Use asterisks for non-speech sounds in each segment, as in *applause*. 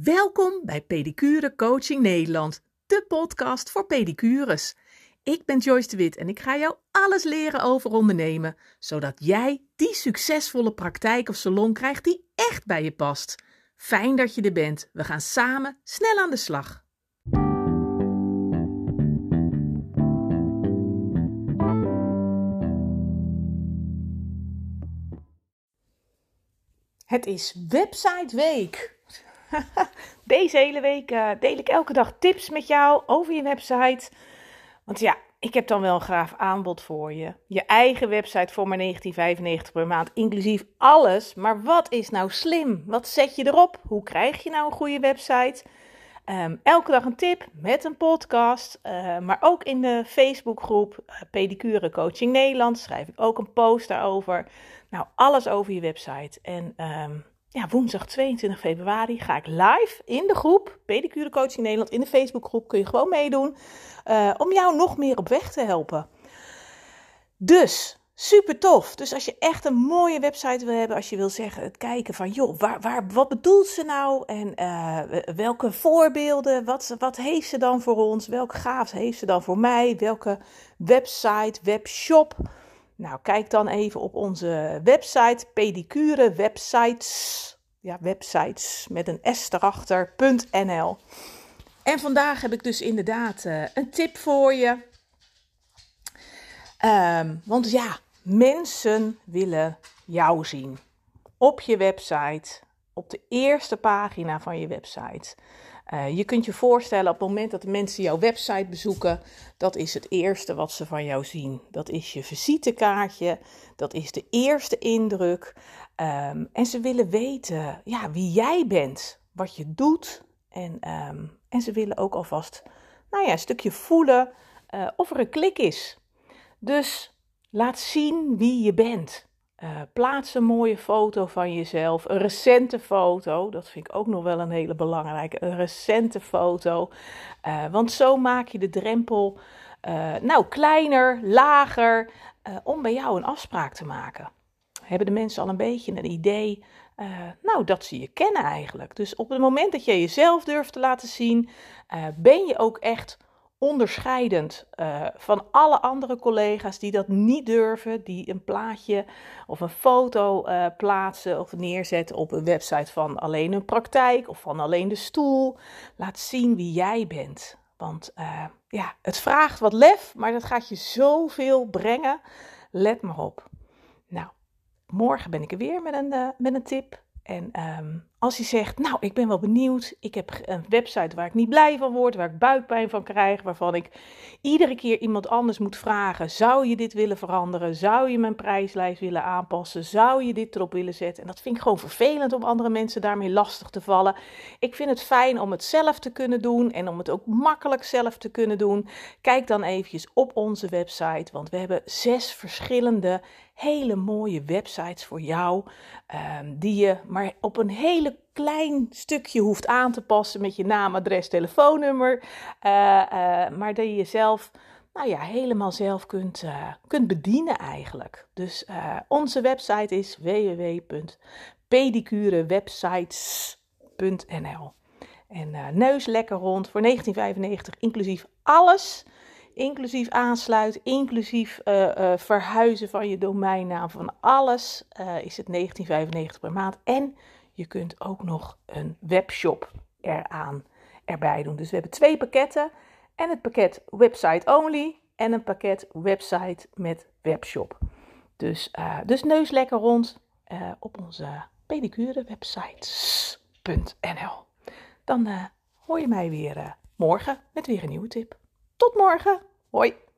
Welkom bij Pedicure Coaching Nederland, de podcast voor pedicures. Ik ben Joyce de Wit en ik ga jou alles leren over ondernemen, zodat jij die succesvolle praktijk of salon krijgt die echt bij je past. Fijn dat je er bent. We gaan samen snel aan de slag. Het is Website Week. *laughs* Deze hele week uh, deel ik elke dag tips met jou over je website. Want ja, ik heb dan wel een graaf aanbod voor je. Je eigen website voor maar 1995 per maand, inclusief alles. Maar wat is nou slim? Wat zet je erop? Hoe krijg je nou een goede website? Um, elke dag een tip met een podcast, uh, maar ook in de Facebookgroep uh, Pedicure Coaching Nederland schrijf ik ook een post daarover. Nou, alles over je website. En um, ja, woensdag 22 februari ga ik live in de groep Pedicure Coaching Nederland. In de Facebookgroep kun je gewoon meedoen uh, om jou nog meer op weg te helpen. Dus super tof. Dus als je echt een mooie website wil hebben, als je wil zeggen, het kijken van, joh, waar, waar, wat bedoelt ze nou? En uh, welke voorbeelden, wat, wat heeft ze dan voor ons? Welke gaaf heeft ze dan voor mij? Welke website, webshop? Nou, kijk dan even op onze website, pedicure websites. Ja, websites met een S erachter.nl. En vandaag heb ik dus inderdaad uh, een tip voor je. Um, want ja, mensen willen jou zien. Op je website, op de eerste pagina van je website. Uh, je kunt je voorstellen op het moment dat de mensen jouw website bezoeken, dat is het eerste wat ze van jou zien. Dat is je visitekaartje, dat is de eerste indruk. Um, en ze willen weten ja, wie jij bent, wat je doet. En, um, en ze willen ook alvast nou ja, een stukje voelen uh, of er een klik is. Dus laat zien wie je bent. Uh, plaats een mooie foto van jezelf, een recente foto. Dat vind ik ook nog wel een hele belangrijke. Een recente foto. Uh, want zo maak je de drempel uh, nou kleiner, lager, om bij jou een afspraak te maken. Hebben de mensen al een beetje een idee, nou dat ze je kennen eigenlijk. Dus op het moment dat je jezelf durft te laten zien, ben je ook echt onderscheidend uh, van alle andere collega's die dat niet durven, die een plaatje of een foto uh, plaatsen of neerzetten op een website van alleen een praktijk of van alleen de stoel. Laat zien wie jij bent. Want uh, ja, het vraagt wat lef, maar dat gaat je zoveel brengen. Let maar op. Nou, morgen ben ik er weer met een, met een tip. En um, als je zegt, nou, ik ben wel benieuwd, ik heb een website waar ik niet blij van word, waar ik buikpijn van krijg, waarvan ik iedere keer iemand anders moet vragen, zou je dit willen veranderen? Zou je mijn prijslijst willen aanpassen? Zou je dit erop willen zetten? En dat vind ik gewoon vervelend om andere mensen daarmee lastig te vallen. Ik vind het fijn om het zelf te kunnen doen en om het ook makkelijk zelf te kunnen doen. Kijk dan eventjes op onze website, want we hebben zes verschillende hele mooie websites voor jou, um, die je maar op een hele klein stukje hoeft aan te passen met je naam, adres, telefoonnummer. Uh, uh, maar dat je jezelf nou ja, helemaal zelf kunt, uh, kunt bedienen eigenlijk. Dus onze website is www.pedicurewebsites.nl En neus lekker rond voor 1995, inclusief alles. Inclusief aansluit, inclusief verhuizen van je domeinnaam, van alles is het 1995 per maand. En je kunt ook nog een webshop eraan erbij doen. Dus we hebben twee pakketten. En het pakket website only en een pakket website met webshop. Dus, uh, dus neus lekker rond uh, op onze pedicurewebsites.nl. Dan uh, hoor je mij weer morgen met weer een nieuwe tip. Tot morgen. Hoi.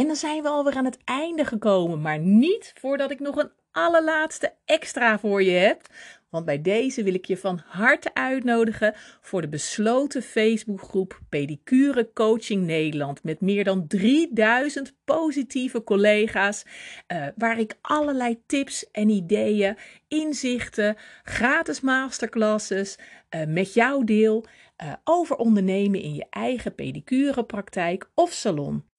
En dan zijn we alweer aan het einde gekomen, maar niet voordat ik nog een allerlaatste extra voor je heb. Want bij deze wil ik je van harte uitnodigen voor de besloten Facebookgroep Pedicure Coaching Nederland. Met meer dan 3000 positieve collega's. Uh, waar ik allerlei tips en ideeën, inzichten, gratis masterclasses uh, met jou deel. Uh, over ondernemen in je eigen pedicurepraktijk of salon.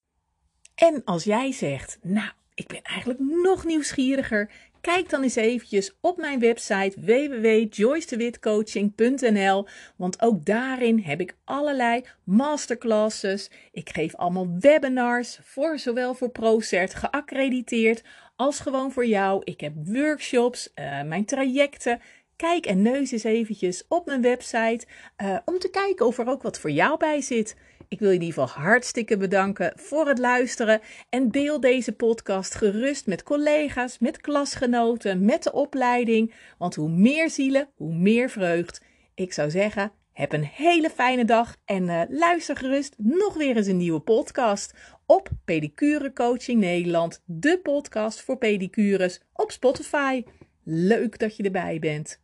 En als jij zegt, nou, ik ben eigenlijk nog nieuwsgieriger, kijk dan eens eventjes op mijn website www.joycedewitcoaching.nl, want ook daarin heb ik allerlei masterclasses. Ik geef allemaal webinars voor zowel voor ProCert geaccrediteerd als gewoon voor jou. Ik heb workshops, uh, mijn trajecten. Kijk en neus eens eventjes op mijn website uh, om te kijken of er ook wat voor jou bij zit. Ik wil je in ieder geval hartstikke bedanken voor het luisteren. En deel deze podcast gerust met collega's, met klasgenoten, met de opleiding. Want hoe meer zielen, hoe meer vreugd. Ik zou zeggen, heb een hele fijne dag en uh, luister gerust nog weer eens een nieuwe podcast op Pedicure Coaching Nederland, de podcast voor pedicures op Spotify. Leuk dat je erbij bent.